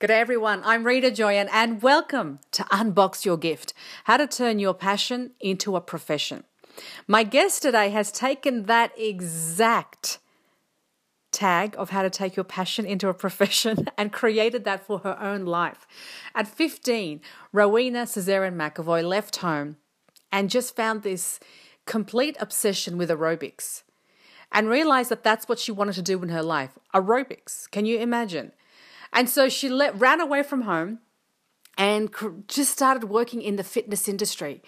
Good day, everyone. I'm Rita Joyan, and welcome to Unbox Your Gift How to Turn Your Passion into a Profession. My guest today has taken that exact tag of how to take your passion into a profession and created that for her own life. At 15, Rowena Caesarean McAvoy left home and just found this complete obsession with aerobics and realized that that's what she wanted to do in her life aerobics. Can you imagine? And so she let, ran away from home and just started working in the fitness industry.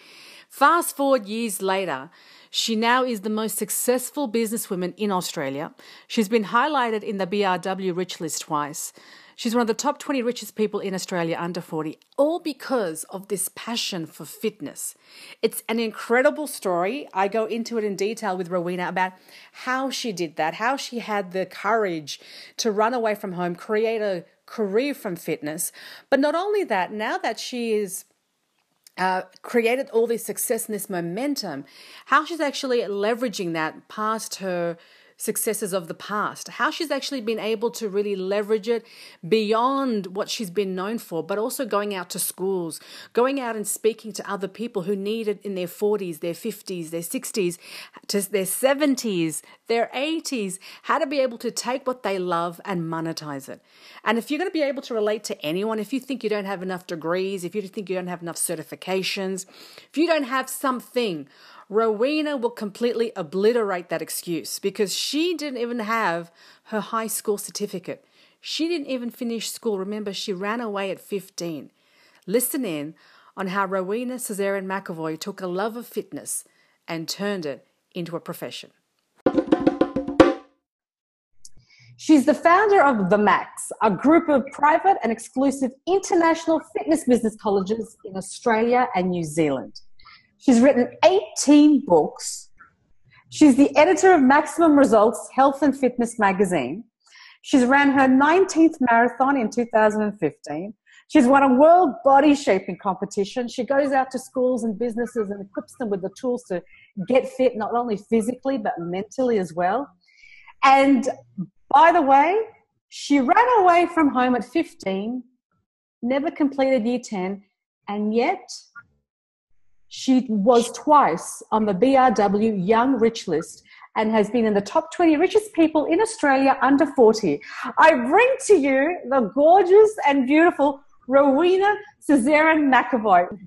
Fast forward years later, she now is the most successful businesswoman in Australia. She's been highlighted in the BRW Rich List twice. She's one of the top 20 richest people in Australia under 40, all because of this passion for fitness. It's an incredible story. I go into it in detail with Rowena about how she did that, how she had the courage to run away from home, create a career from fitness. But not only that, now that she is uh, created all this success and this momentum, how she's actually leveraging that past her successes of the past, how she's actually been able to really leverage it beyond what she's been known for, but also going out to schools, going out and speaking to other people who need it in their 40s, their 50s, their 60s, to their 70s, their 80s, how to be able to take what they love and monetize it. And if you're going to be able to relate to anyone, if you think you don't have enough degrees, if you think you don't have enough certifications, if you don't have something, Rowena will completely obliterate that excuse because she didn't even have her high school certificate. She didn't even finish school. Remember, she ran away at 15. Listen in on how Rowena Caesarean McAvoy took a love of fitness and turned it into a profession. She's the founder of The Max, a group of private and exclusive international fitness business colleges in Australia and New Zealand. She's written 18 books. She's the editor of Maximum Results Health and Fitness magazine. She's ran her 19th marathon in 2015. She's won a world body shaping competition. She goes out to schools and businesses and equips them with the tools to get fit, not only physically, but mentally as well. And by the way, she ran away from home at 15, never completed year 10, and yet she was twice on the BRW Young Rich list and has been in the top 20 richest people in Australia under 40. I bring to you the gorgeous and beautiful Rowena Caesarean McAvoy.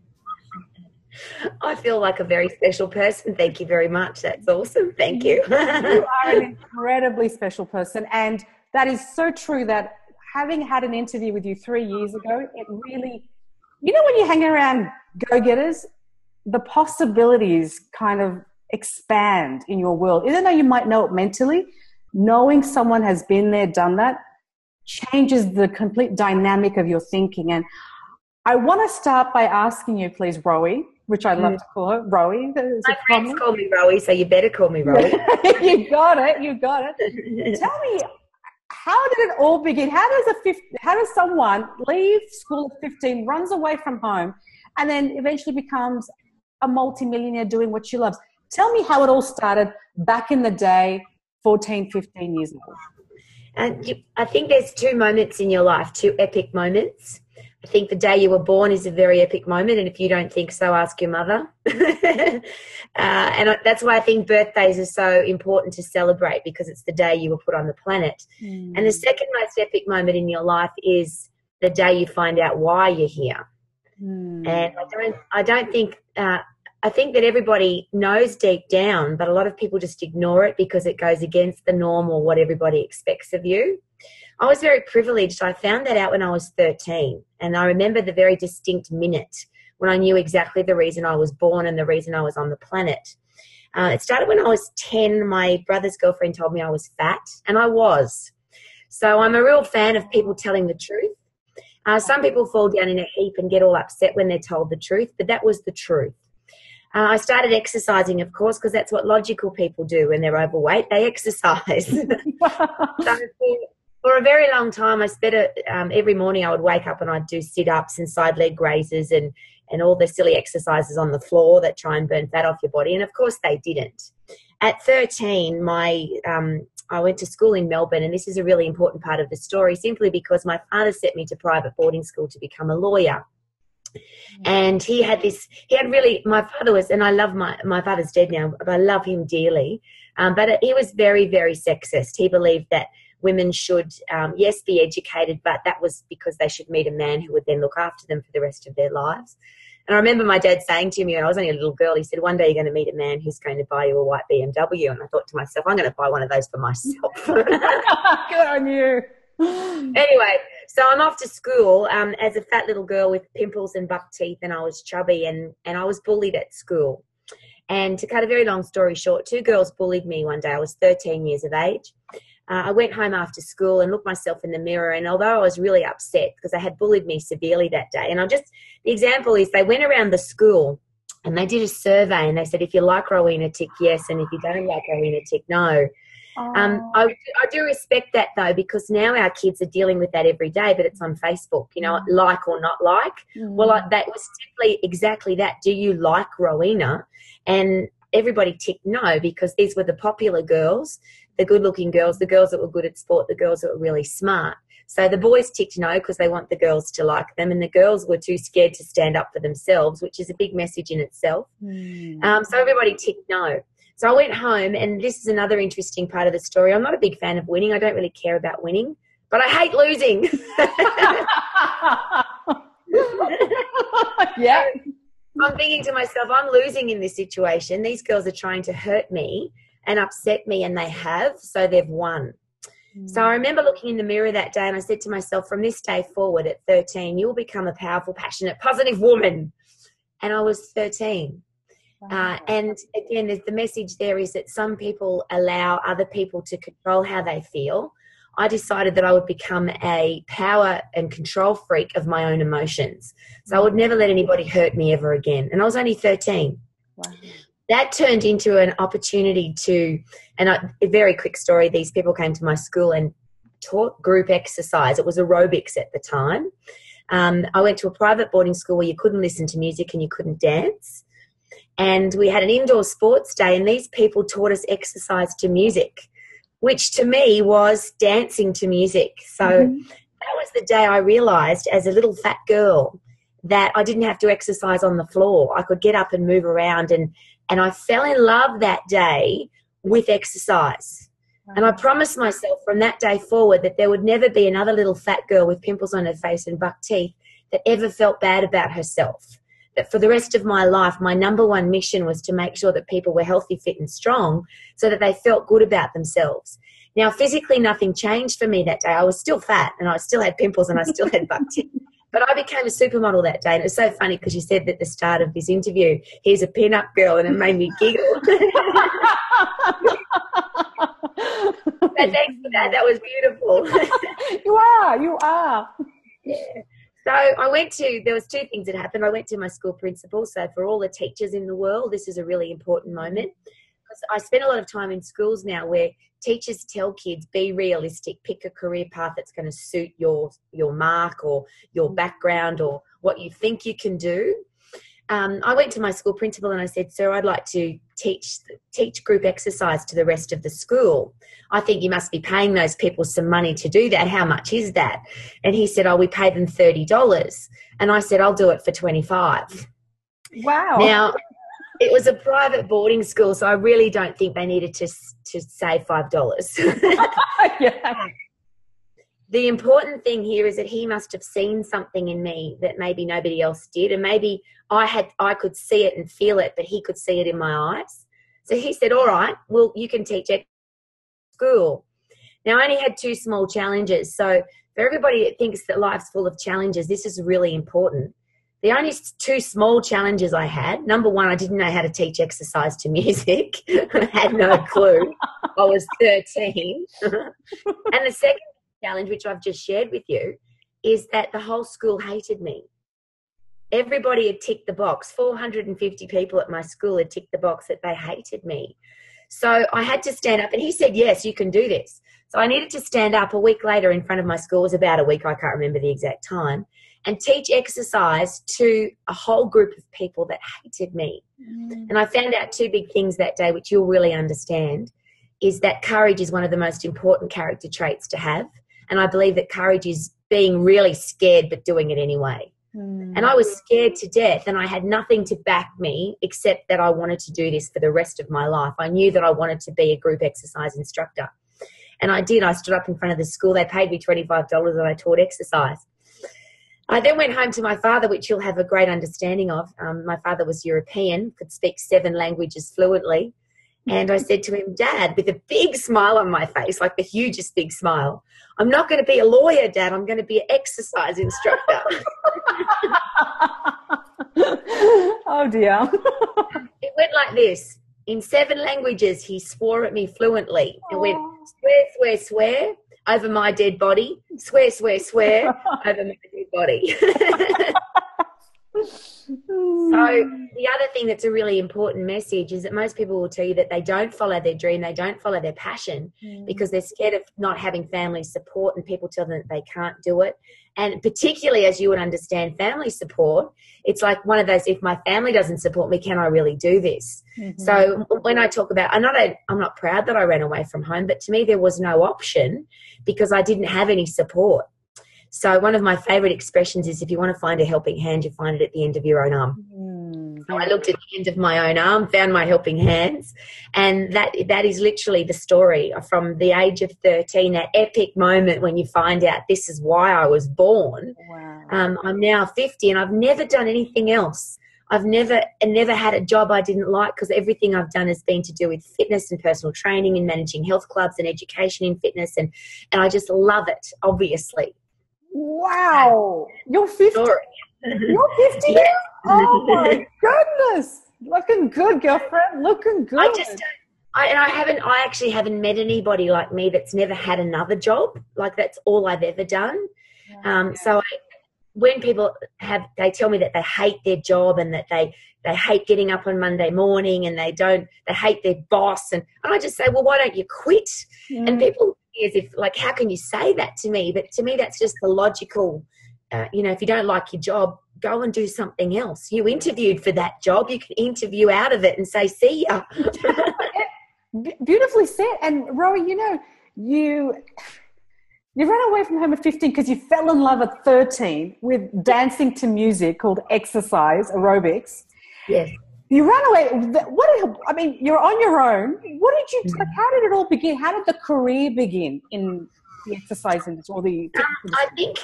I feel like a very special person. Thank you very much. That's awesome. Thank you. you are an incredibly special person. And that is so true that having had an interview with you three years ago, it really, you know, when you hang around go getters, the possibilities kind of expand in your world. Even though you might know it mentally, knowing someone has been there, done that, changes the complete dynamic of your thinking. And I want to start by asking you, please, Rowie, which I love mm. to call her, Rowie. My friends call me Rowie, so you better call me Rowie. you got it. You got it. Tell me, how did it all begin? How does a how does someone leave school at 15, runs away from home, and then eventually becomes a multimillionaire doing what she loves. Tell me how it all started back in the day, 14, 15 years ago. And you, I think there's two moments in your life, two epic moments. I think the day you were born is a very epic moment, and if you don't think so, ask your mother. uh, and that's why I think birthdays are so important to celebrate because it's the day you were put on the planet. Mm. And the second most epic moment in your life is the day you find out why you're here. Mm. And I don't, I don't think uh, I think that everybody knows deep down, but a lot of people just ignore it because it goes against the norm or what everybody expects of you. I was very privileged. I found that out when I was 13. And I remember the very distinct minute when I knew exactly the reason I was born and the reason I was on the planet. Uh, it started when I was 10. My brother's girlfriend told me I was fat, and I was. So I'm a real fan of people telling the truth. Uh, some people fall down in a heap and get all upset when they're told the truth, but that was the truth. Uh, I started exercising, of course, because that's what logical people do when they're overweight. They exercise. so for, for, a very long time, I spent it, um, every morning I would wake up and I'd do sit ups and side leg raises and, and all the silly exercises on the floor that try and burn fat off your body. And of course, they didn't. At 13, my um, I went to school in Melbourne, and this is a really important part of the story simply because my father sent me to private boarding school to become a lawyer. And he had this, he had really, my father was, and I love my, my father's dead now, but I love him dearly. Um, but he was very, very sexist. He believed that women should, um, yes, be educated, but that was because they should meet a man who would then look after them for the rest of their lives. And I remember my dad saying to me when I was only a little girl, he said, One day you're going to meet a man who's going to buy you a white BMW. And I thought to myself, I'm going to buy one of those for myself. Good on you. anyway, so I'm off to school um, as a fat little girl with pimples and buck teeth, and I was chubby and, and I was bullied at school. And to cut a very long story short, two girls bullied me one day. I was 13 years of age. Uh, I went home after school and looked myself in the mirror. And although I was really upset because they had bullied me severely that day, and I just, the example is they went around the school and they did a survey and they said, if you like Rowena, tick yes. And if you don't like Rowena, tick no. Um, I, I, do respect that though because now our kids are dealing with that every day, but it's on Facebook, you know, mm. like or not like. Mm. Well, I, that was simply exactly that. Do you like Rowena? And everybody ticked no because these were the popular girls the good looking girls, the girls that were good at sport, the girls that were really smart. So the boys ticked no because they want the girls to like them, and the girls were too scared to stand up for themselves, which is a big message in itself. Mm. Um, so everybody ticked no. So I went home, and this is another interesting part of the story. I'm not a big fan of winning. I don't really care about winning, but I hate losing. yeah. I'm thinking to myself, I'm losing in this situation. These girls are trying to hurt me and upset me, and they have, so they've won. Mm. So I remember looking in the mirror that day and I said to myself, from this day forward at 13, you will become a powerful, passionate, positive woman. And I was 13. Uh, and again, the message there is that some people allow other people to control how they feel. I decided that I would become a power and control freak of my own emotions. So I would never let anybody hurt me ever again. And I was only 13. Wow that turned into an opportunity to, and I, a very quick story these people came to my school and taught group exercise. It was aerobics at the time. Um, I went to a private boarding school where you couldn't listen to music and you couldn't dance. And we had an indoor sports day, and these people taught us exercise to music, which to me was dancing to music. So mm-hmm. that was the day I realized as a little fat girl that I didn't have to exercise on the floor. I could get up and move around and and I fell in love that day with exercise. And I promised myself from that day forward that there would never be another little fat girl with pimples on her face and buck teeth that ever felt bad about herself. That for the rest of my life, my number one mission was to make sure that people were healthy, fit, and strong so that they felt good about themselves. Now, physically, nothing changed for me that day. I was still fat and I still had pimples and I still had buck teeth. But I became a supermodel that day, and it was so funny because you said at the start of this interview, "Here's a pin-up girl," and it made me giggle. but thanks for that. That was beautiful. you are. You are. Yeah. So I went to. There was two things that happened. I went to my school principal. So for all the teachers in the world, this is a really important moment. I spend a lot of time in schools now where teachers tell kids be realistic pick a career path that's going to suit your your mark or your mm. background or what you think you can do um, I went to my school principal and I said, "Sir, I'd like to teach teach group exercise to the rest of the school. I think you must be paying those people some money to do that. How much is that?" And he said, "Oh, we pay them thirty dollars." And I said, "I'll do it for twenty five. Wow! Now it was a private boarding school, so I really don't think they needed to to save five dollars. yeah. The important thing here is that he must have seen something in me that maybe nobody else did, and maybe I had I could see it and feel it, but he could see it in my eyes. So he said, "All right, well, you can teach at school." Now, I only had two small challenges, so for everybody that thinks that life's full of challenges, this is really important the only two small challenges I had number one, I didn't know how to teach exercise to music. I had no clue. I was 13. and the second challenge, which I've just shared with you, is that the whole school hated me. Everybody had ticked the box. 450 people at my school had ticked the box that they hated me. So I had to stand up, and he said, Yes, you can do this. So I needed to stand up a week later in front of my school. It was about a week, I can't remember the exact time and teach exercise to a whole group of people that hated me. Mm. And I found out two big things that day, which you'll really understand, is that courage is one of the most important character traits to have. And I believe that courage is being really scared but doing it anyway. And I was scared to death, and I had nothing to back me except that I wanted to do this for the rest of my life. I knew that I wanted to be a group exercise instructor. And I did. I stood up in front of the school. They paid me $25 and I taught exercise. I then went home to my father, which you'll have a great understanding of. Um, my father was European, could speak seven languages fluently. And I said to him, Dad, with a big smile on my face, like the hugest big smile, I'm not going to be a lawyer, Dad. I'm going to be an exercise instructor. oh dear. it went like this. In seven languages, he swore at me fluently and went, swear, swear, swear over my dead body. Swear, swear, swear over my dead body. So the other thing that's a really important message is that most people will tell you that they don't follow their dream, they don't follow their passion mm. because they're scared of not having family support and people tell them that they can't do it. And particularly as you would understand family support, it's like one of those if my family doesn't support me, can I really do this? Mm-hmm. So when I talk about I'm not a, I'm not proud that I ran away from home, but to me there was no option because I didn't have any support. So one of my favorite expressions is if you want to find a helping hand, you find it at the end of your own arm. Mm, so I looked at the end of my own arm, found my helping hands, and that that is literally the story from the age of thirteen. That epic moment when you find out this is why I was born. Wow. Um, I'm now fifty, and I've never done anything else. I've never never had a job I didn't like because everything I've done has been to do with fitness and personal training and managing health clubs and education in fitness and and I just love it obviously Wow. You're 50. You're 50 yeah. Oh my goodness. Looking good, girlfriend. Looking good. I just I, and I haven't, I actually haven't met anybody like me that's never had another job. Like that's all I've ever done. Um, so I, when people have, they tell me that they hate their job and that they, they hate getting up on Monday morning and they don't, they hate their boss. And, and I just say, well, why don't you quit? Mm. And people as if like how can you say that to me? But to me that's just the logical uh, you know if you don't like your job go and do something else. You interviewed for that job. You can interview out of it and say see ya. Beautifully said. And rowie you know you you ran away from home at 15 because you fell in love at 13 with dancing to music called exercise aerobics. Yes you ran away. What? I mean, you're on your own. What did you? Like, how did it all begin? How did the career begin in the exercise industry or the? Um, I think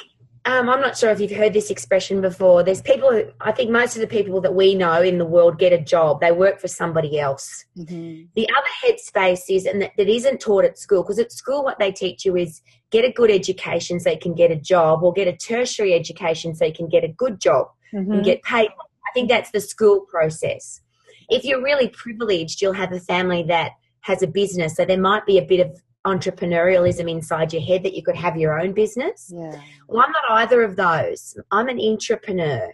um, I'm not sure if you've heard this expression before. There's people. Who, I think most of the people that we know in the world get a job. They work for somebody else. Mm-hmm. The other headspace is, and that, that isn't taught at school, because at school what they teach you is get a good education so you can get a job, or get a tertiary education so you can get a good job mm-hmm. and get paid I think that's the school process. If you're really privileged, you'll have a family that has a business. So there might be a bit of entrepreneurialism inside your head that you could have your own business. Yeah. Well, I'm not either of those. I'm an entrepreneur.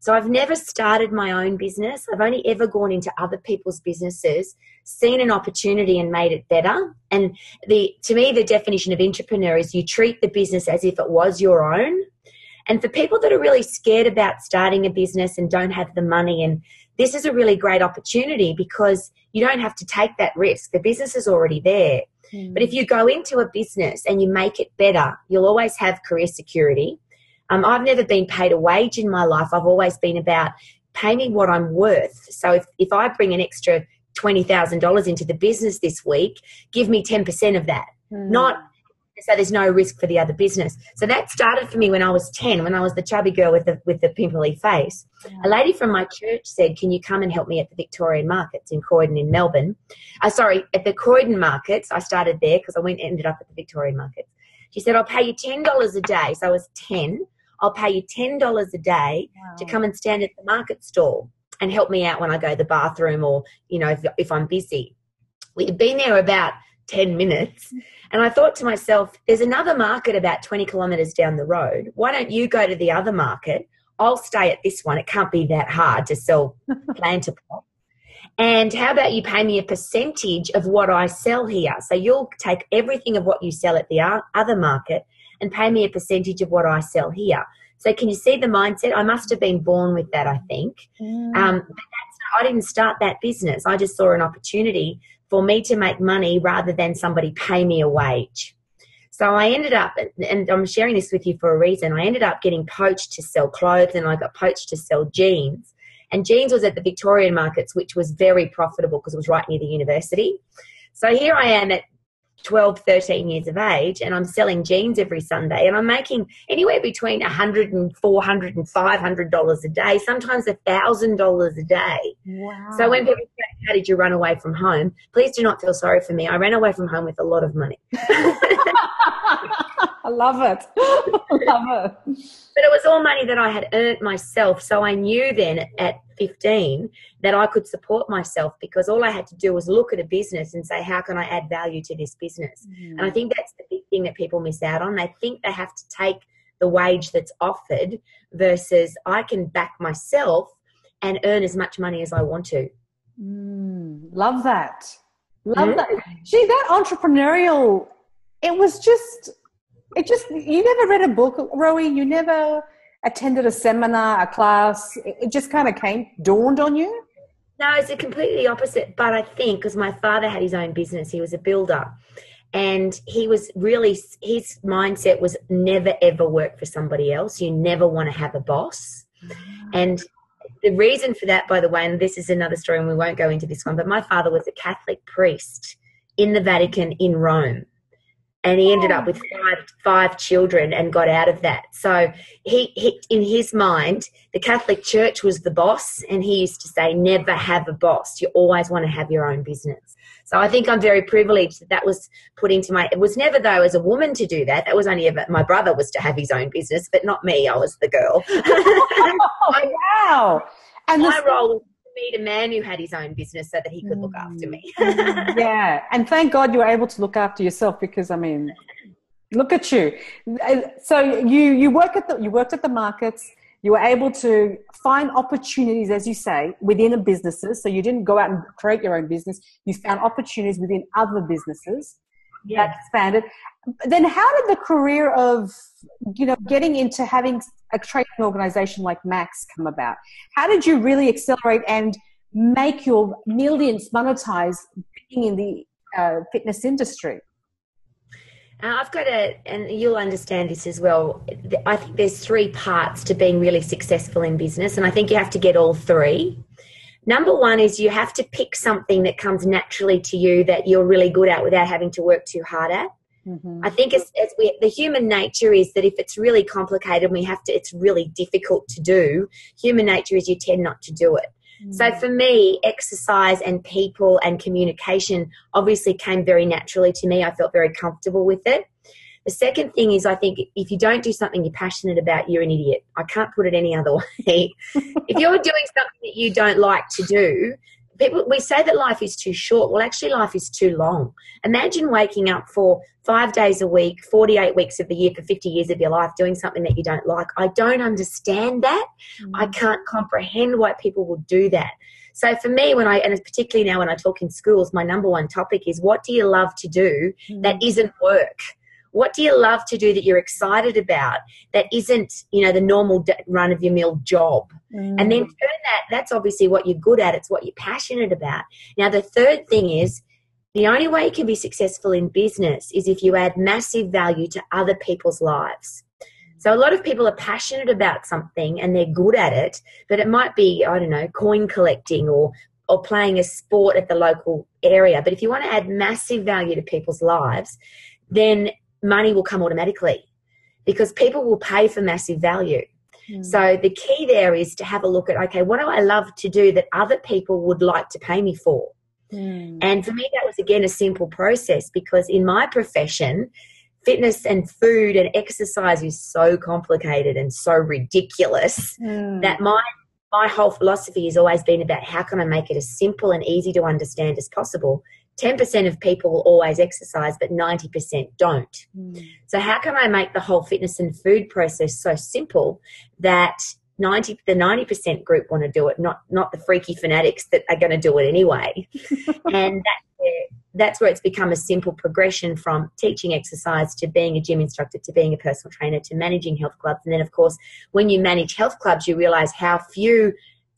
So I've never started my own business. I've only ever gone into other people's businesses, seen an opportunity and made it better. And the to me the definition of entrepreneur is you treat the business as if it was your own and for people that are really scared about starting a business and don't have the money, and this is a really great opportunity because you don't have to take that risk. The business is already there. Mm. But if you go into a business and you make it better, you'll always have career security. Um, I've never been paid a wage in my life. I've always been about pay me what I'm worth. So if, if I bring an extra $20,000 into the business this week, give me 10% of that. Mm. Not so there's no risk for the other business. So that started for me when I was 10, when I was the chubby girl with the, with the pimply face. A lady from my church said, can you come and help me at the Victorian markets in Croydon in Melbourne? Uh, sorry, at the Croydon markets. I started there because I went ended up at the Victorian markets. She said, I'll pay you $10 a day. So I was 10. I'll pay you $10 a day wow. to come and stand at the market stall and help me out when I go to the bathroom or, you know, if, if I'm busy. We'd been there about 10 minutes. And I thought to myself, there's another market about 20 kilometres down the road. Why don't you go to the other market? I'll stay at this one. It can't be that hard to sell Plantar And how about you pay me a percentage of what I sell here? So you'll take everything of what you sell at the other market and pay me a percentage of what I sell here. So can you see the mindset? I must have been born with that, I think. Mm. Um, I didn't start that business. I just saw an opportunity for me to make money rather than somebody pay me a wage. So I ended up, and I'm sharing this with you for a reason. I ended up getting poached to sell clothes and I got poached to sell jeans. And jeans was at the Victorian markets, which was very profitable because it was right near the university. So here I am at 12, 13 years of age, and I'm selling jeans every Sunday, and I'm making anywhere between 100 and 400 and 500 dollars a day, sometimes a thousand dollars a day. Wow. So when people say, "How did you run away from home?" Please do not feel sorry for me. I ran away from home with a lot of money. I love it. I love it. But it was all money that I had earned myself. So I knew then at 15 that I could support myself because all I had to do was look at a business and say, how can I add value to this business? Mm. And I think that's the big thing that people miss out on. They think they have to take the wage that's offered versus I can back myself and earn as much money as I want to. Mm, love that. Love mm. that. Gee, that entrepreneurial, it was just it just you never read a book, Rowie. You never attended a seminar, a class. It just kind of came dawned on you. No, it's a completely opposite. But I think because my father had his own business, he was a builder, and he was really his mindset was never ever work for somebody else. You never want to have a boss, ah. and the reason for that, by the way, and this is another story, and we won't go into this one, but my father was a Catholic priest in the Vatican in Rome and he ended up oh. with five five children and got out of that. So he, he, in his mind, the Catholic Church was the boss, and he used to say, "Never have a boss. You always want to have your own business." So I think I'm very privileged that that was put into my. It was never though as a woman to do that. That was only ever my brother was to have his own business, but not me. I was the girl. oh, wow! And my role meet a man who had his own business so that he could look after me. Mm. yeah, and thank God you were able to look after yourself because I mean, look at you. So you you work at the you worked at the markets. You were able to find opportunities, as you say, within a businesses. So you didn't go out and create your own business. You found opportunities within other businesses yeah. that expanded. Then, how did the career of you know getting into having a training organization like Max come about? How did you really accelerate and make your millions monetize being in the uh, fitness industry? Uh, I've got a, and you'll understand this as well. I think there's three parts to being really successful in business, and I think you have to get all three. Number one is you have to pick something that comes naturally to you that you're really good at without having to work too hard at. Mm-hmm. I think as, as we, the human nature is that if it's really complicated, and we have to, it's really difficult to do. Human nature is you tend not to do it. Mm-hmm. So for me, exercise and people and communication obviously came very naturally to me. I felt very comfortable with it. The second thing is, I think if you don't do something you're passionate about, you're an idiot. I can't put it any other way. if you're doing something that you don't like to do, people we say that life is too short. Well actually life is too long. Imagine waking up for five days a week 48 weeks of the year for 50 years of your life doing something that you don't like. I don't understand that. Mm. i can't comprehend why people would do that. So for me when i and particularly now when i talk in schools my number one topic is what do you love to do mm. that isn't work what do you love to do that you're excited about that isn't, you know, the normal run of your mill job? Mm. And then turn that, that's obviously what you're good at. It's what you're passionate about. Now, the third thing is the only way you can be successful in business is if you add massive value to other people's lives. So a lot of people are passionate about something and they're good at it, but it might be, I don't know, coin collecting or or playing a sport at the local area. But if you want to add massive value to people's lives, then money will come automatically because people will pay for massive value. Mm. So the key there is to have a look at okay, what do I love to do that other people would like to pay me for? Mm. And for me, that was again a simple process because in my profession, fitness and food and exercise is so complicated and so ridiculous mm. that my my whole philosophy has always been about how can I make it as simple and easy to understand as possible 10% of people always exercise, but 90% don't. Mm. So, how can I make the whole fitness and food process so simple that 90 the 90% group want to do it, not not the freaky fanatics that are going to do it anyway? and that's where, that's where it's become a simple progression from teaching exercise to being a gym instructor to being a personal trainer to managing health clubs. And then, of course, when you manage health clubs, you realize how few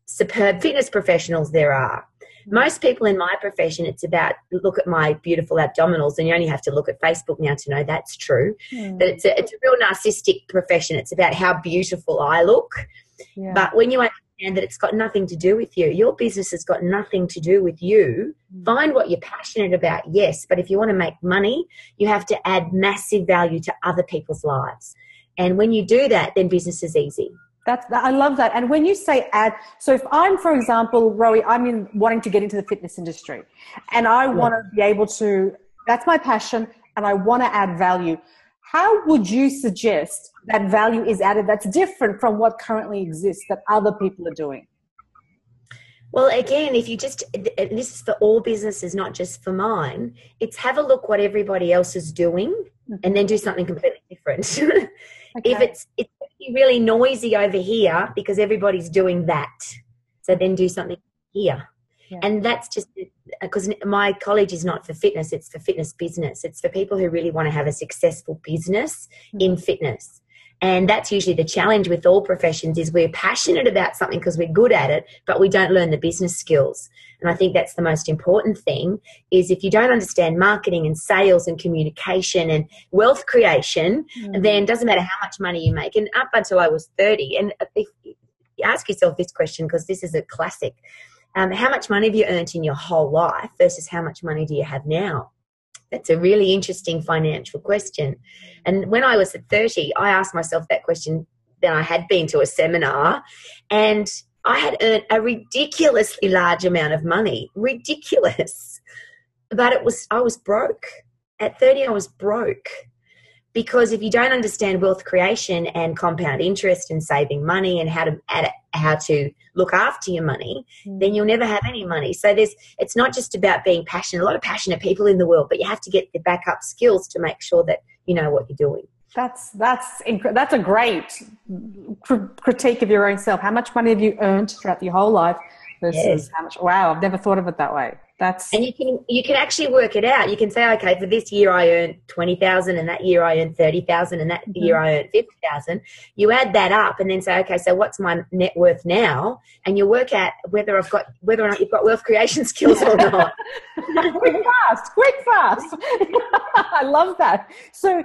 superb fitness professionals there are Most people in my profession, it's about look at my beautiful abdominals, and you only have to look at Facebook now to know that's true. Mm. That it's a, it's a real narcissistic profession. It's about how beautiful I look. Yeah. But when you understand that it's got nothing to do with you, your business has got nothing to do with you. Mm. Find what you're passionate about, yes. But if you want to make money, you have to add massive value to other people's lives. And when you do that, then business is easy. That's, I love that. And when you say add, so if I'm, for example, Rowie, I'm in wanting to get into the fitness industry and I want to be able to, that's my passion and I want to add value. How would you suggest that value is added that's different from what currently exists that other people are doing? Well, again, if you just, and this is for all businesses, not just for mine, it's have a look what everybody else is doing mm-hmm. and then do something completely different. Okay. if it's it's really noisy over here because everybody's doing that. So then do something here. Yeah. and that's just because my college is not for fitness it's for fitness business. It's for people who really want to have a successful business in mm-hmm. fitness and that's usually the challenge with all professions is we're passionate about something because we're good at it but we don't learn the business skills and i think that's the most important thing is if you don't understand marketing and sales and communication and wealth creation Mm. then it doesn't matter how much money you make. And up until I was 30, and if you ask yourself this question because this is a classic um, how much money have you earned in your whole life versus how much money do you have now? That's a really interesting financial question. And when I was at 30, I asked myself that question. Then I had been to a seminar and I had earned a ridiculously large amount of money. Ridiculous. But it was I was broke. At 30 I was broke because if you don't understand wealth creation and compound interest and saving money and how to add, how to look after your money then you'll never have any money. So there's it's not just about being passionate. A lot of passionate people in the world but you have to get the backup skills to make sure that you know what you're doing. That's that's inc- that's a great cr- critique of your own self. How much money have you earned throughout your whole life versus Yes. how much? Wow, I've never thought of it that way. That's and you can you can actually work it out you can say okay for this year i earned 20000 and that year i earned 30000 and that year i earned 50000 you add that up and then say okay so what's my net worth now and you work out whether i've got whether or not you've got wealth creation skills or not quick fast, quick fast. I love that. So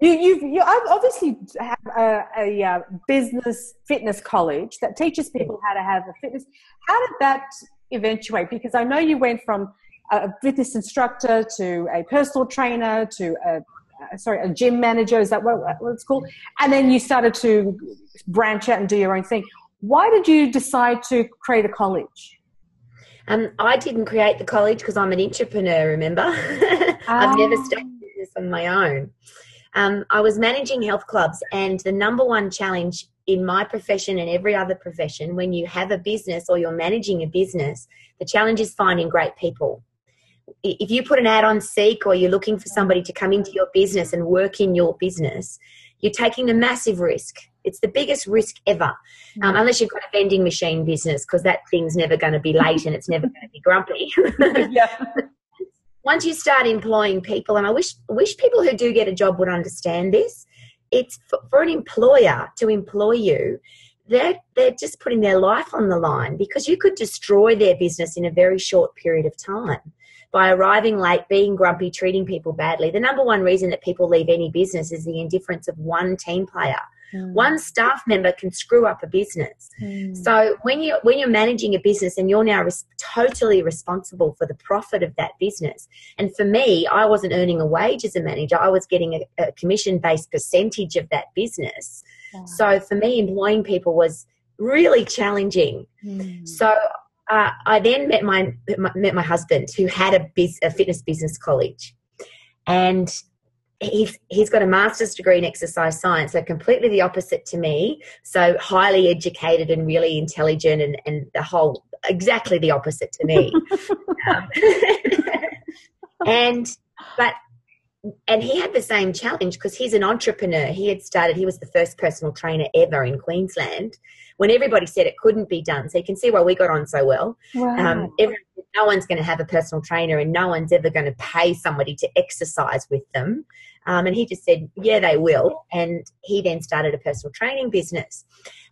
you you've you ob- obviously have a, a uh, business fitness college that teaches people how to have a fitness. How did that eventuate? Because I know you went from a fitness instructor to a personal trainer to a sorry a gym manager. Is that what, what it's called? And then you started to branch out and do your own thing. Why did you decide to create a college? Um, I didn't create the college because I'm an entrepreneur, remember? I've never Ah. started this on my own. Um, I was managing health clubs, and the number one challenge in my profession and every other profession, when you have a business or you're managing a business, the challenge is finding great people. If you put an ad on Seek or you're looking for somebody to come into your business and work in your business, you're taking a massive risk. It's the biggest risk ever, um, unless you've got a vending machine business, because that thing's never going to be late and it's never going to be grumpy. yeah. Once you start employing people, and I wish wish people who do get a job would understand this. It's for, for an employer to employ you. They're they're just putting their life on the line because you could destroy their business in a very short period of time by arriving late, being grumpy, treating people badly. The number one reason that people leave any business is the indifference of one team player. Hmm. One staff member can screw up a business. Hmm. So when you when you're managing a business and you're now res- totally responsible for the profit of that business, and for me, I wasn't earning a wage as a manager; I was getting a, a commission based percentage of that business. So for me, employing people was really challenging. Hmm. So uh, I then met my met my husband, who had a, biz, a fitness business college, and he's he's got a master's degree in exercise science, so completely the opposite to me. So highly educated and really intelligent, and and the whole exactly the opposite to me. um, and but and he had the same challenge because he's an entrepreneur. He had started. He was the first personal trainer ever in Queensland. When everybody said it couldn't be done, so you can see why we got on so well um, every, no one's going to have a personal trainer and no one's ever going to pay somebody to exercise with them. Um, and he just said, yeah, they will. And he then started a personal training business.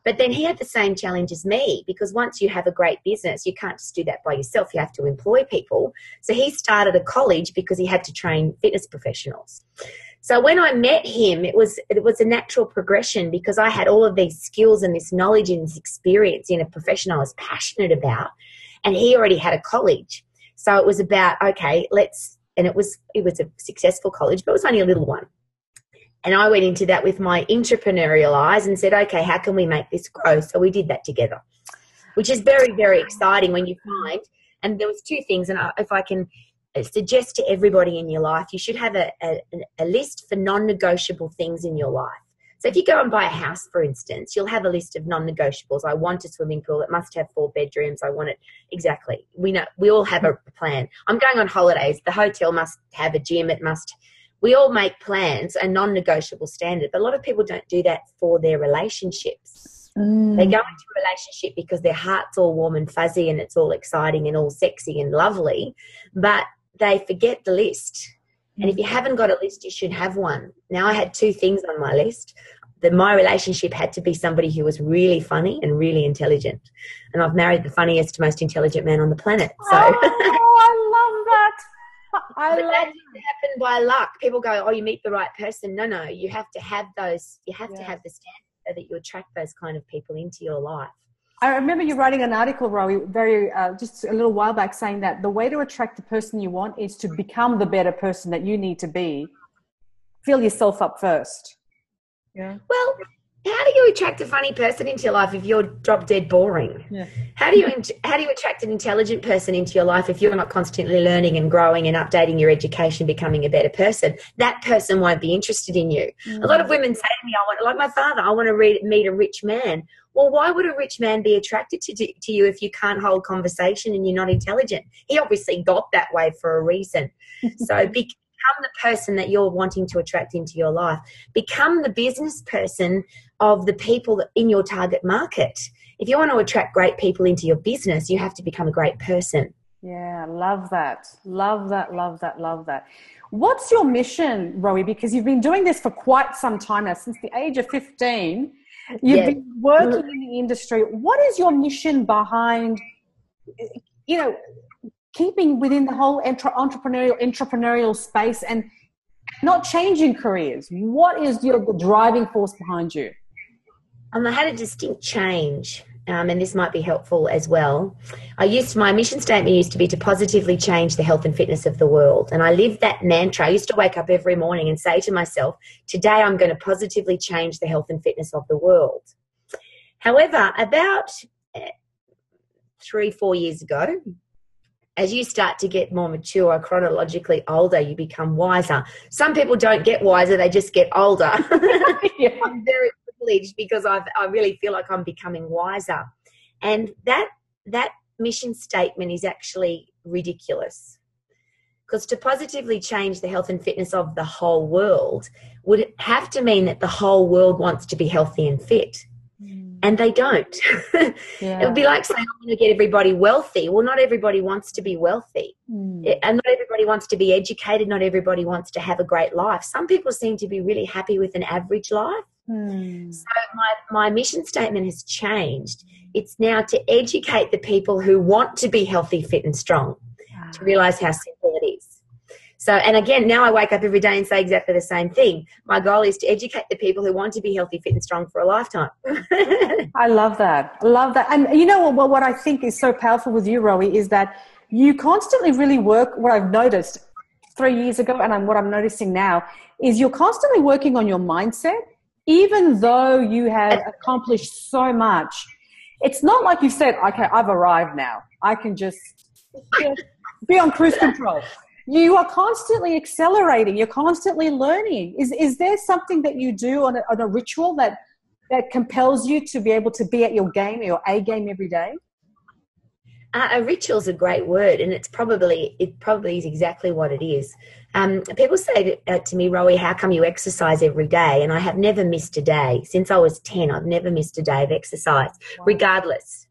But then he had the same challenge as me because once you have a great business, you can't just do that by yourself. You have to employ people. So he started a college because he had to train fitness professionals. So when I met him, it was it was a natural progression because I had all of these skills and this knowledge and this experience in a profession I was passionate about, and he already had a college. So it was about okay, let's and it was it was a successful college, but it was only a little one. And I went into that with my entrepreneurial eyes and said, okay, how can we make this grow? So we did that together, which is very very exciting when you find. And there was two things, and if I can uh, suggest to everybody in your life you should have a, a, a list for non-negotiable things in your life so if you go and buy a house for instance you'll have a list of non-negotiables. I want a swimming pool. It must have four bedrooms. I want it exactly. We know we all have a plan. I'm going on holidays. The hotel must have a gym. It must we all make plans a non-negotiable standard but a lot of people don't do that for their relationships. Mm. they go into a relationship because their heart's all warm and fuzzy and it's all exciting and all sexy and lovely but they forget the list. And if you haven't got a list, you should have one. Now, I had two things on my list. That my relationship had to be somebody who was really funny and really intelligent. And I've married the funniest, most intelligent man on the planet. So, oh, I love that. I but love that didn't happen by luck. People go, "Oh, you meet the right person." No, no, you have to have those. You have yeah. to have the standard so that you attract those kind of people into your life. I remember you writing an article, Rowie, very uh, just a little while back, saying that the way to attract the person you want is to become the better person that you need to be. Fill yourself up first. Yeah. Well, how do you attract a funny person into your life if you're drop dead boring? Yeah. How do you how do you attract an intelligent person into your life if you're not constantly learning and growing and updating your education, becoming a better person? That person won't be interested in you. Mm. A lot of women say to me, "I want, like my father, I want to read, meet a rich man." Well, why would a rich man be attracted to, to you if you can't hold conversation and you're not intelligent? He obviously got that way for a reason. so be, become the person that you're wanting to attract into your life. Become the business person of the people in your target market. If you want to attract great people into your business, you have to become a great person. Yeah, love that. Love that, love that, love that. What's your mission, Rowie? Because you've been doing this for quite some time now, since the age of 15 You've yes. been working in the industry. What is your mission behind, you know, keeping within the whole entre- entrepreneurial entrepreneurial space and not changing careers? What is your driving force behind you? Um, I had a distinct change um, and this might be helpful as well. I used my mission statement used to be to positively change the health and fitness of the world, and I lived that mantra. I used to wake up every morning and say to myself, "Today I'm going to positively change the health and fitness of the world." However, about eh, three, four years ago, as you start to get more mature, chronologically older, you become wiser. Some people don't get wiser; they just get older. yeah. I'm very because I've, I really feel like I'm becoming wiser. And that, that mission statement is actually ridiculous. Because to positively change the health and fitness of the whole world would have to mean that the whole world wants to be healthy and fit mm. and they don't. yeah. It would be like saying, I'm going to get everybody wealthy. Well, not everybody wants to be wealthy. Mm. And not everybody wants to be educated. Not everybody wants to have a great life. Some people seem to be really happy with an average life. Hmm. So my, my mission statement has changed. It's now to educate the people who want to be healthy, fit, and strong to ah. realize how simple it is. So, and again, now I wake up every day and say exactly the same thing. My goal is to educate the people who want to be healthy, fit, and strong for a lifetime. I love that. I love that. And you know what, what I think is so powerful with you, Rowie, is that you constantly really work. What I've noticed three years ago, and I'm, what I'm noticing now, is you're constantly working on your mindset even though you have accomplished so much, it's not like you said, okay, I've arrived now. I can just, be on cruise control. You are constantly accelerating. You're constantly learning. Is, is there something that you do on a, on a ritual that, that compels you to be able to be at your game, your A game every day? Uh, a ritual is a great word, and it's probably it probably is exactly what it is. Um, people say to, uh, to me, Rowie, how come you exercise every day? And I have never missed a day since I was ten. I've never missed a day of exercise, wow. regardless.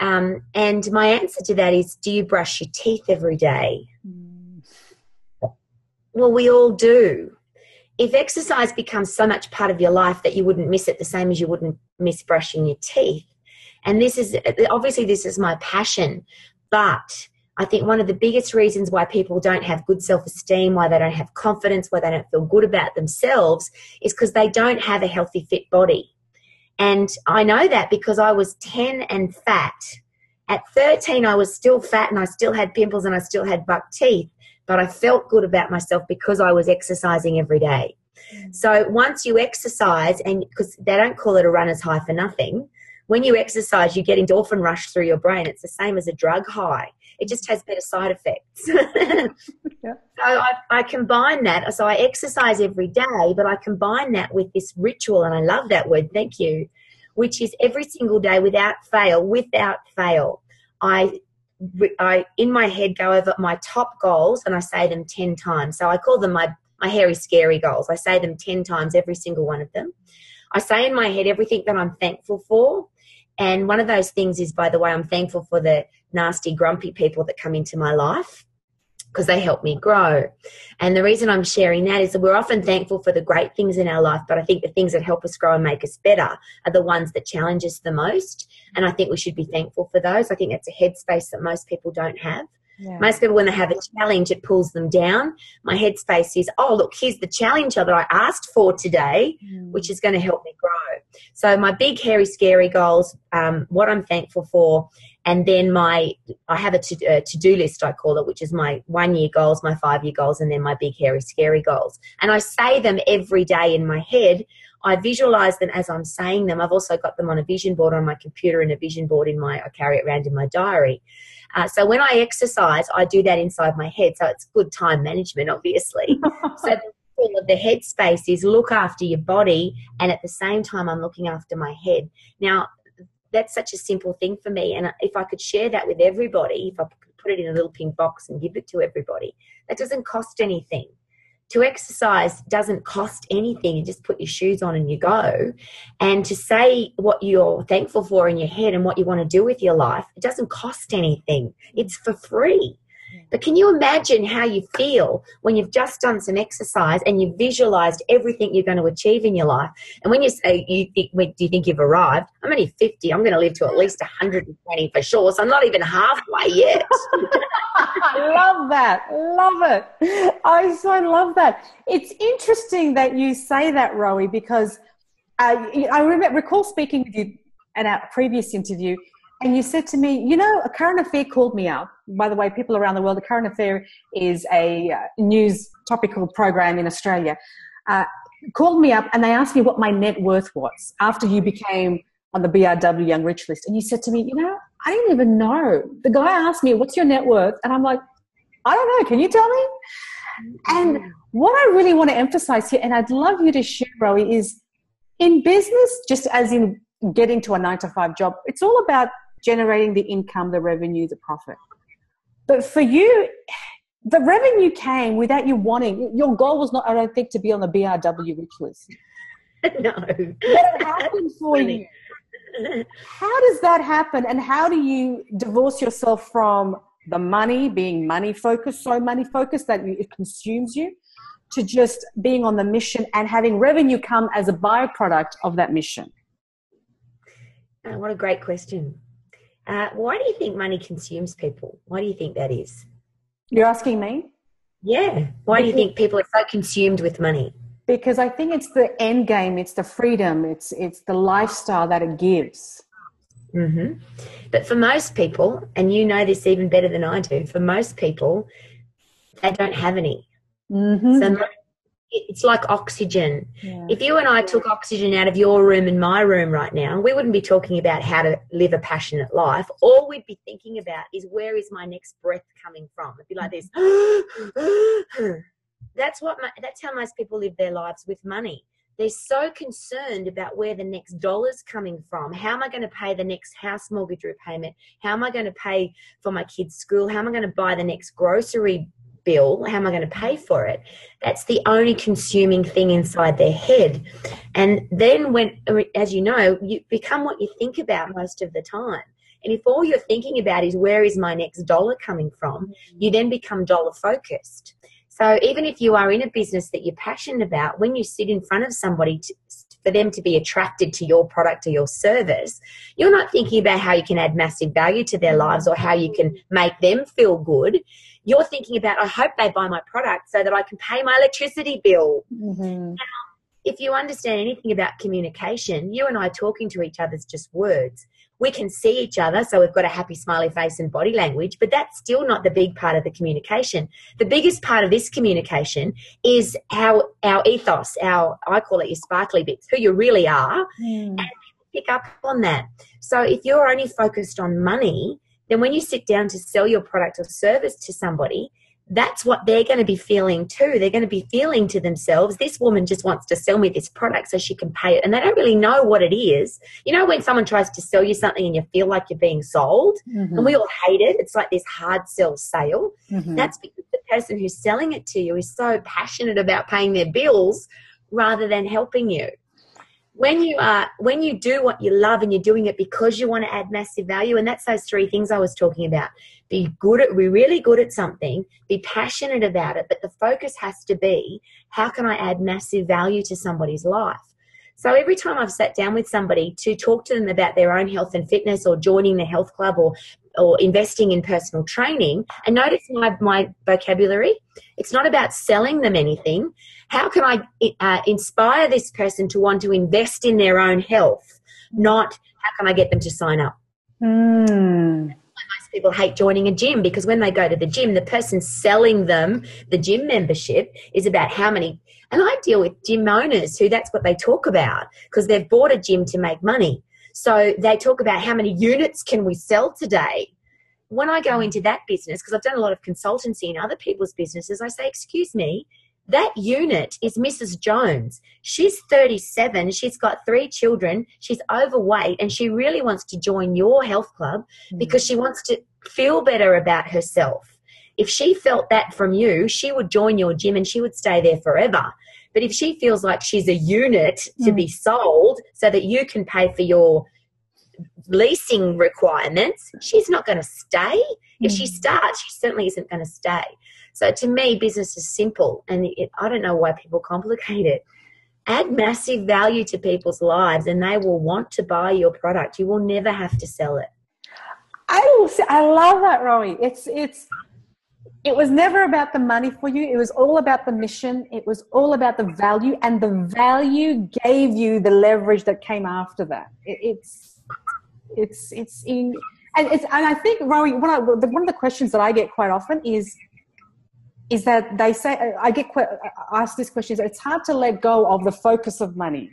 Um, and my answer to that is, do you brush your teeth every day? Mm. Well, we all do if exercise becomes so much part of your life that you wouldn't miss it the same as you wouldn't miss brushing your teeth, and this is obviously this is my passion, but I think one of the biggest reasons why people don't have good self esteem, why they don't have confidence, why they don't feel good about themselves is because they don't have a healthy, fit body. And I know that because I was 10 and fat. At 13, I was still fat and I still had pimples and I still had buck teeth, but I felt good about myself because I was exercising every day. Mm. So once you exercise, and because they don't call it a runner's high for nothing, when you exercise, you get endorphin rush through your brain. It's the same as a drug high. It just has better side effects. yeah. So I, I combine that. So I exercise every day, but I combine that with this ritual, and I love that word. Thank you. Which is every single day without fail, without fail. I I in my head go over my top goals and I say them 10 times. So I call them my my hairy scary goals. I say them 10 times every single one of them. I say in my head everything that I'm thankful for and one of those things is, by the way, I'm thankful for the nasty, grumpy people that come into my life because they help me grow. And the reason I'm sharing that is that we're often thankful for the great things in our life, but I think the things that help us grow and make us better are the ones that challenge us the most. And I think we should be thankful for those. I think that's a headspace that most people don't have. Yeah. Most people, when they have a challenge, it pulls them down. My headspace is, oh, look, here's the challenge that I asked for today, mm. which is going to help me grow. So, my big, hairy, scary goals, um, what I'm thankful for, and then my, I have a to, uh, to-do list, I call it, which is my one-year goals, my five-year goals, and then my big, hairy, scary goals. And I say them every day in my head. I visualize them as I'm saying them. I've also got them on a vision board on my computer and a vision board in my, I carry it around in my diary. Uh, so when I exercise, I do that inside my head. So it's good time management, obviously. so of the headspace is look after your body, and at the same time, I'm looking after my head. Now, that's such a simple thing for me. And if I could share that with everybody, if I could put it in a little pink box and give it to everybody, that doesn't cost anything to exercise doesn't cost anything. You just put your shoes on and you go. And to say what you're thankful for in your head and what you want to do with your life, it doesn't cost anything. It's for free. But can you imagine how you feel when you've just done some exercise and you've visualized everything you're going to achieve in your life? And when you say, you think, do you think you've arrived? I'm only 50. I'm going to live to at least 120 for sure. So I'm not even halfway yet. I love that. Love it. I so love that. It's interesting that you say that, Rowie, because uh, I remember, recall speaking with you in our previous interview and you said to me, you know, a current affair called me up. By the way, people around the world, a current affair is a uh, news topical program in Australia. Uh, called me up and they asked me what my net worth was after you became on the BRW Young Rich list. And you said to me, you know, I didn't even know. The guy asked me, what's your net worth? And I'm like, I don't know. Can you tell me? And what I really want to emphasize here, and I'd love you to share, Rowie, is in business, just as in getting to a nine to five job, it's all about generating the income, the revenue, the profit. But for you, the revenue came without you wanting. Your goal was not, I don't think, to be on the BRW rich list. No. But it happened for you. How does that happen? And how do you divorce yourself from the money, being money focused, so money focused that it consumes you, to just being on the mission and having revenue come as a byproduct of that mission? Uh, what a great question. Uh, why do you think money consumes people? Why do you think that is? You're asking me? Yeah. Why do you think people are so consumed with money? Because I think it's the end game, it's the freedom, it's it's the lifestyle that it gives. Mm-hmm. But for most people, and you know this even better than I do, for most people, they don't have any. Mm-hmm. So it's like oxygen. Yeah. If you and I took oxygen out of your room and my room right now, we wouldn't be talking about how to live a passionate life. All we'd be thinking about is where is my next breath coming from? It'd be like this. Mm-hmm. that's what. My, that's how most people live their lives with money. They're so concerned about where the next dollar's coming from. How am I going to pay the next house mortgage repayment? How am I going to pay for my kids' school? How am I going to buy the next grocery bill how am i going to pay for it? That's the only consuming thing inside their head. And then when as you know you become what you think about most of the time. And if all you're thinking about is where is my next dollar coming from you then become dollar focused. So even if you are in a business that you're passionate about, when you sit in front of somebody to, for them to be attracted to your product or your service, you're not thinking about how you can add massive value to their lives or how you can make them feel good. You're thinking about, I hope they buy my product so that I can pay my electricity bill. Mm-hmm. Now, if you understand anything about communication, you and I talking to each other is just words. We can see each other, so we've got a happy smiley face and body language, but that's still not the big part of the communication. The biggest part of this communication is our our ethos, our I call it your sparkly bits, who you really are, Mm. and people pick up on that. So if you're only focused on money, then when you sit down to sell your product or service to somebody, that's what they're going to be feeling too. They're going to be feeling to themselves, this woman just wants to sell me this product so she can pay it. And they don't really know what it is. You know, when someone tries to sell you something and you feel like you're being sold, Mhm. and we all hate it, it's like this hard sell sale. Mhm. That's because the person who's selling it to you is so passionate about paying their bills rather than helping you. When you are when you do what you love and you're doing it because you want to add massive value, and that's those three things I was talking about. Be good at be really good at something, be passionate about it, but the focus has to be how can I add massive value to somebody's life? So every time I've sat down with somebody to talk to them about their own health and fitness or joining the health club or or investing in personal training. And notice my, my vocabulary. It's not about selling them anything. How can i uh, inspire this person to want to invest in their own health? Not how can i get them to sign up? Mm. most people hate joining a gym because when they go to the gym the person selling them the gym membership is about how many. And i deal with gym owners who that's what they talk about because they've bought a gym to make money so they talk about how many units can we sell today when i go mm. into that business because i've done a lot of consultancy in other people's businesses i say excuse me that unit is Mrs. Jones. She's 37. She's got three children. She's overweight and she really wants to join your health club mm. because she wants to feel better about herself. If she felt that from you, she would join your gym and she would stay there forever. But if she feels like she's a unit to Mm. be sold so that you can pay for your leasing requirements, she's not going to stay. If she Mm. starts, she certainly isn't going to stay. So to me, business is simple, and it, I don't know why people complicate it. Add massive value to people's lives, and they will want to buy your product. You will never have to sell it. I will say, I love that, Rowie. It's it's it was never about the money for you. It was all about the mission. It was all about the value, and the value gave you the leverage that came after that. It, it's it's it's in and it's and I think Rowie, one of, the, one of the questions that I get quite often is is that they say I get que- asked this question. Is it's hard to let go of the focus of money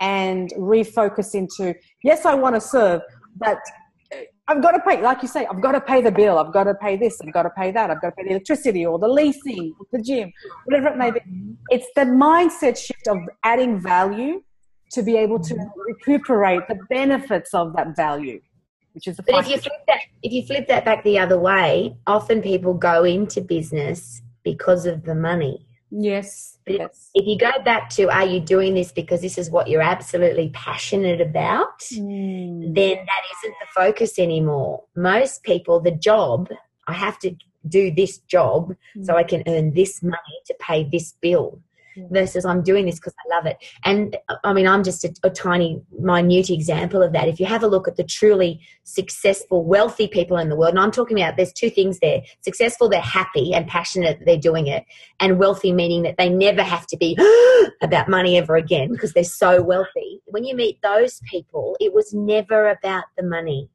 and refocus into yes, I want to serve, but I've got to pay, like you say, I've got to pay the bill. I've got to pay this. I've got to pay that. I've got to pay the electricity or the leasing, or the gym, whatever it may be. It's the mindset shift of adding value to be able to recuperate the benefits of that value, which is the. But if you flip that, if you flip that back the other way, often people go into business because of the money. Yes, But yes. If you go back to, are you doing this because this is what you're absolutely passionate about? Mm. then that isn't the focus anymore. Most people, the job, I have to do this job so I can earn this money to pay this bill. Versus I'm doing this because I love it. And I mean, I'm just a, a tiny, minute example of that. If you have a look at the truly successful, wealthy people in the world, and I'm talking about there's two things there successful, they're happy and passionate that they're doing it, and wealthy, meaning that they never have to be about money ever again because they're so wealthy. When you meet those people, it was never about the money.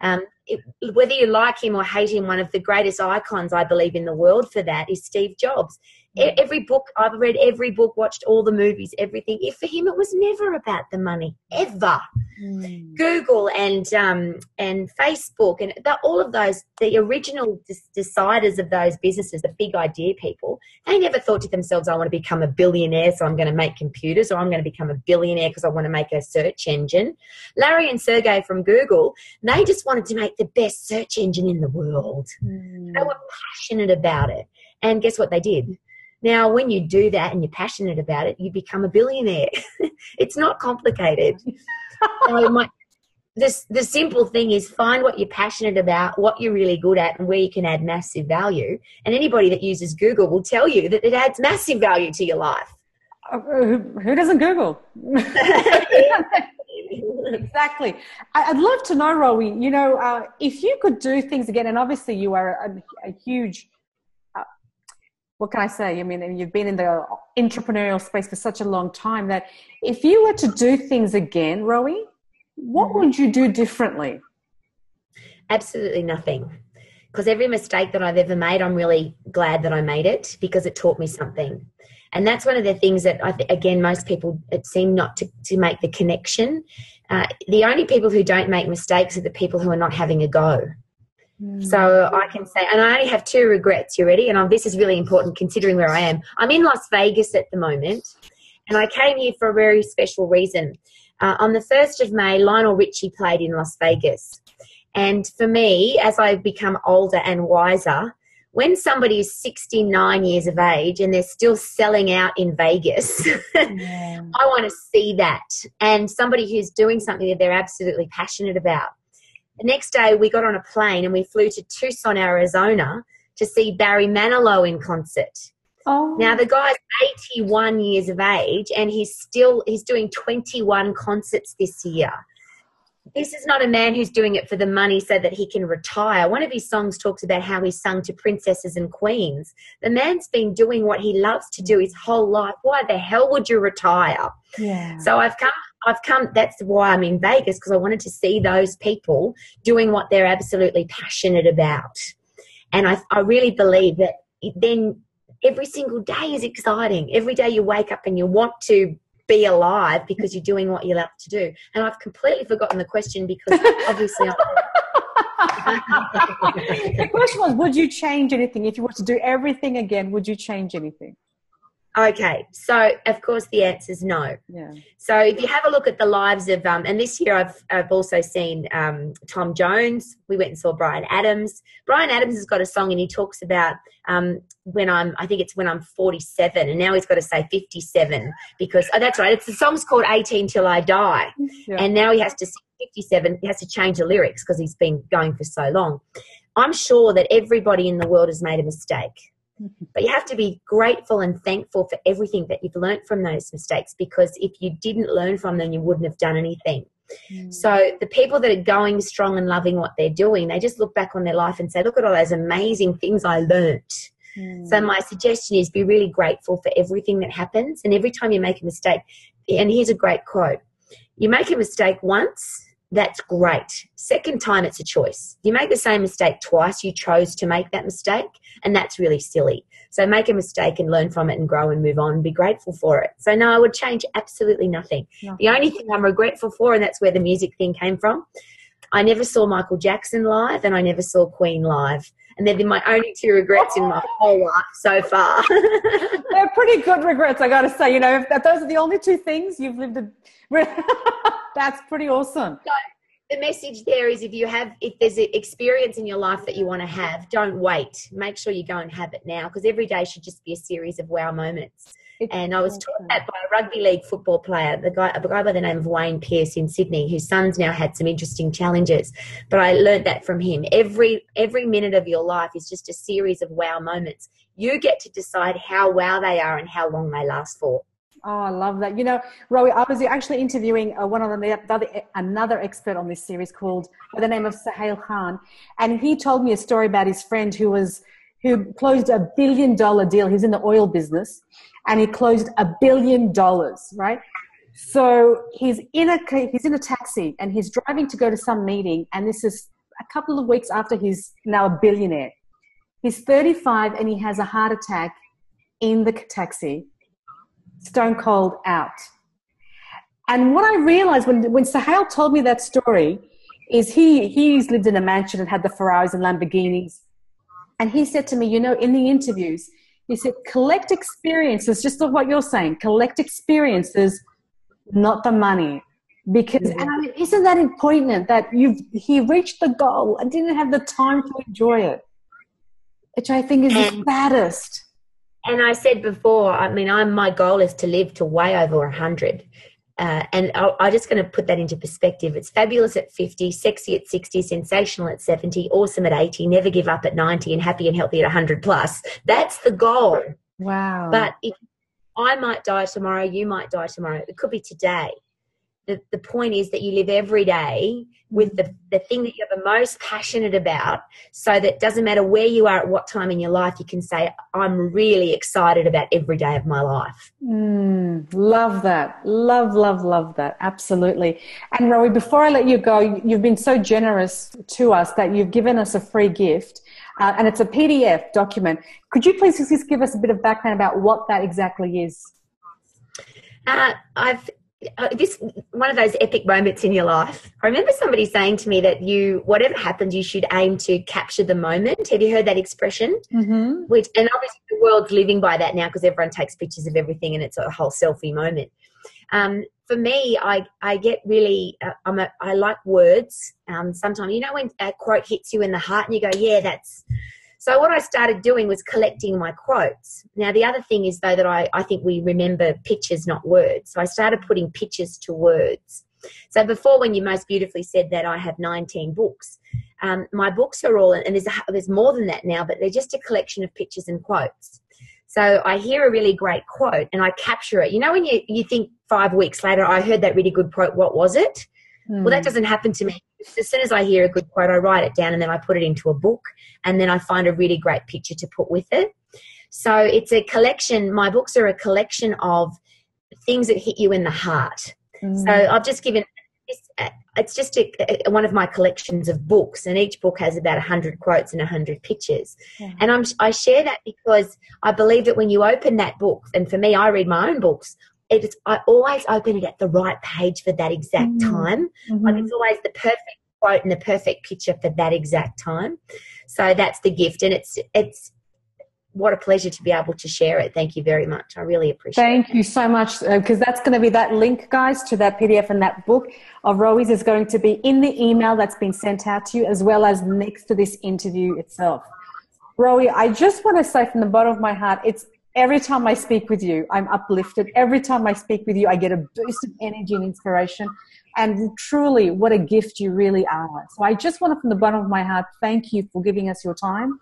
Um, it, whether you like him or hate him, one of the greatest icons I believe in the world for that is Steve Jobs. Every book I've read, every book, watched all the movies, everything. If for him, it was never about the money ever. Mm. Google and um, and Facebook and the, all of those, the original deciders of those businesses, the big idea people, they never thought to themselves, "I want to become a billionaire, so I'm going to make computers," or "I'm going to become a billionaire because I want to make a search engine." Larry and Sergey from Google, they just wanted to make the best search engine in the world. Mm. They were passionate about it, and guess what they did? Now, when you do that and you're passionate about it, you become a billionaire. it's not complicated. so my, this the simple thing is find what you're passionate about, what you're really good at, and where you can add massive value. And anybody that uses Google will tell you that it adds massive value to your life. Uh, who, who doesn't Google? exactly. I, would love to know, Rowie, you know, uh, if you could do things again, and obviously you are a, a huge, what can I say? I mean, you've been in the entrepreneurial space for such a long time that if you were to do things again, Rowie, what would you do differently? Absolutely nothing. Because every mistake that I've ever made, I'm really glad that I made it because it taught me something. And that's one of the things that I th- again most people it seem not to, to make the connection. Uh, the only people who don't make mistakes are the people who are not having a go. Mm. So I can say, and I only have two regrets. You ready? And this is really important considering where I am. I'm in Las Vegas at the moment, and I came here for a very special reason. Uh, on the 1st of May, Lionel Richie played in Las Vegas. And for me, as I've become older and wiser, when somebody is 69 years of age and they're still selling out in Vegas, yeah. I want to see that. And somebody who's doing something that they're absolutely passionate about. The next day, we got on a plane and we flew to Tucson, Arizona to see Barry Manilow in concert. Oh. Now the guy's 81 years of age and he's still he's doing 21 concerts this year this is not a man who's doing it for the money so that he can retire. One of his songs talks about how he sung to princesses and queens. The man's been doing what he loves to do his whole life. Why the hell would you retire? Yeah. So I've come I've come that's why I'm in Vegas because I wanted to see those people doing what they're absolutely passionate about. And I I really believe that then every single day is exciting. Every day you wake up and you want to be alive because you're doing what you love to do. And I've completely forgotten the question because obviously the question was would you change anything if you were to do everything again would you change anything Okay, so of course the answer is no. Yeah. So if you have a look at the lives of, um, and this year I've, I've also seen um, Tom Jones. We went and saw Bryan Adams. Bryan Adams has got a song and he talks about um, when I'm, I think it's when I'm 47, and now he's got to say 57 because oh, that's right. It's the song's called 18 Till I Die, yeah. and now he has to 57. He has to change the lyrics because he's been going for so long. I'm sure that everybody in the world has made a mistake but you have to be grateful and thankful for everything that you've learned from those mistakes because if you didn't learn from them, you wouldn't have done anything. Mm. So the people that are going strong and loving what they're doing, they just look back on their life and say, look at all those amazing things I learnt. Mm. So my suggestion is be really grateful for everything that happens. And every time you make a mistake, and here's a great quote, you make a mistake once, that's great. Second time, it's a choice. You make the same mistake twice, you chose to make that mistake, and that's really silly. So make a mistake and learn from it and grow and move on and be grateful for it. So, no, I would change absolutely nothing. nothing. The only thing I'm regretful for, and that's where the music thing came from, I never saw Michael Jackson live and I never saw Queen live. And they're my only two regrets in my whole life so far. they're pretty good regrets, I got to say. You know, if those are the only two things you've lived a That's pretty awesome. So the message there is if you have if there's an experience in your life that you want to have, don't wait. Make sure you go and have it now because every day should just be a series of wow moments. It's and I was taught that by a rugby league football player, the guy, a guy by the name of Wayne Pearce in Sydney, whose son's now had some interesting challenges. But I learned that from him. Every every minute of your life is just a series of wow moments. You get to decide how wow they are and how long they last for. Oh, I love that. You know, Rowie, I was actually interviewing uh, one of the other, another expert on this series called by the name of Sahil Khan, and he told me a story about his friend who was who closed a billion dollar deal. He's in the oil business, and he closed a billion dollars. Right. So he's in a he's in a taxi and he's driving to go to some meeting, and this is a couple of weeks after he's now a billionaire. He's 35 and he has a heart attack in the taxi stone cold out. And what I realized when, when Sahil told me that story is he, he's lived in a mansion and had the Ferraris and Lamborghinis. And he said to me, you know, in the interviews, he said, collect experiences, just like what you're saying, collect experiences, not the money. Because, mm-hmm. and I mean, isn't that important that you've, he reached the goal and didn't have the time to enjoy it? Which I think is and, the saddest and I said before, I mean, I'm my goal is to live to way over hundred. Uh, and I, I'm just going to put that into perspective. It's fabulous at 50, sexy at 60, sensational at 70, awesome at 80, never give up at 90, and happy and healthy at 100 plus. That's the goal. Wow. But if I might die tomorrow, you might die tomorrow. It could be today. The, the point is that you live every day with the, the thing that you're the most passionate about so that it doesn't matter where you are at what time in your life, you can say, I'm really excited about every day of my life. Mm, love that. Love, love, love that. Absolutely. And Rowie, before I let you go, you've been so generous to us that you've given us a free gift. Uh, and it's a PDF document. Could you please just give us a bit of background about what that exactly is? Uh, I've this one of those epic moments in your life. I remember somebody saying to me that you, whatever happens, you should aim to capture the moment. Have you heard that expression? Mm-hmm. Which, and obviously, the world's living by that now because everyone takes pictures of everything, and it's a whole selfie moment. Um, for me, I I get really uh, I'm a, I like words. Um, sometimes you know when a quote hits you in the heart, and you go, yeah, that's so what I started doing was collecting my quotes. Now the other thing is though that I, I think we remember pictures, not words. So I started putting pictures to words. So before when you most beautifully said that I have 19 books, um, my books are all, and there's, a, there's more than that now, but they're just a collection of pictures and quotes. So I hear a really great quote and I capture it. You know, when you, you think five weeks later, I heard that really good quote, what was it? Mm. Well, that doesn't happen to me. As soon as I hear a good quote, I write it down and then I put it into a book and then I find a really great picture to put with it. So it's a collection, my books are a collection of things that hit you in the heart. Mm. So I've just given it's just a, a, one of my collections of books, and each book has about 100 quotes and 100 pictures. Yeah. And I'm, I share that because I believe that when you open that book, and for me, I read my own books, it's I always open it at the right page for that exact mm-hmm. time. Mm-hmm. Like it's always the perfect quote and the perfect picture for that exact time. So that's the gift, and it's it's what a pleasure to be able to share it. Thank you very much. I really appreciate Thank it. Thank you so much. Because uh, that's going to be that link, guys, to that PDF and that book of Rowie's is going to be in the email that's been sent out to you, as well as next to this interview itself. Rowie, I just want to say from the bottom of my heart, it's every time I speak with you, I'm uplifted. Every time I speak with you, I get a boost of energy and inspiration. And truly, what a gift you really are. So I just want to, from the bottom of my heart, thank you for giving us your time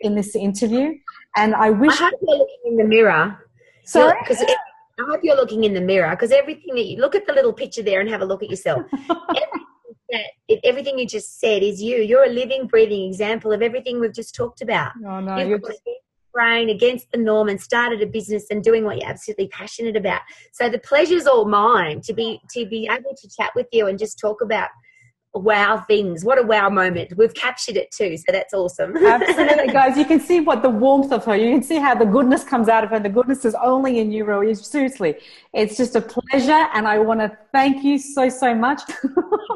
in this interview. And I wish. I hope you're looking in the mirror. Sorry? Because I hope you're looking in the mirror because everything that you look at the little picture there and have a look at yourself. everything, everything you just said is you. You're a living, breathing example of everything we've just talked about. Oh, no, no, you're just brain against the norm and started a business and doing what you're absolutely passionate about. So the pleasure's all mine to be to be able to chat with you and just talk about wow things. What a wow moment. We've captured it too, so that's awesome. Absolutely, guys. You can see what the warmth of her, you can see how the goodness comes out of her. The goodness is only in you, Rowie. Seriously, it's just a pleasure, and I want to thank you so, so much. thank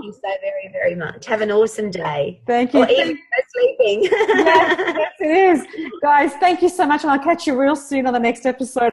you so very, very much. Have an awesome day. Thank you. Or even sleeping. yes, yes, it is. Guys, thank you so much, and I'll catch you real soon on the next episode.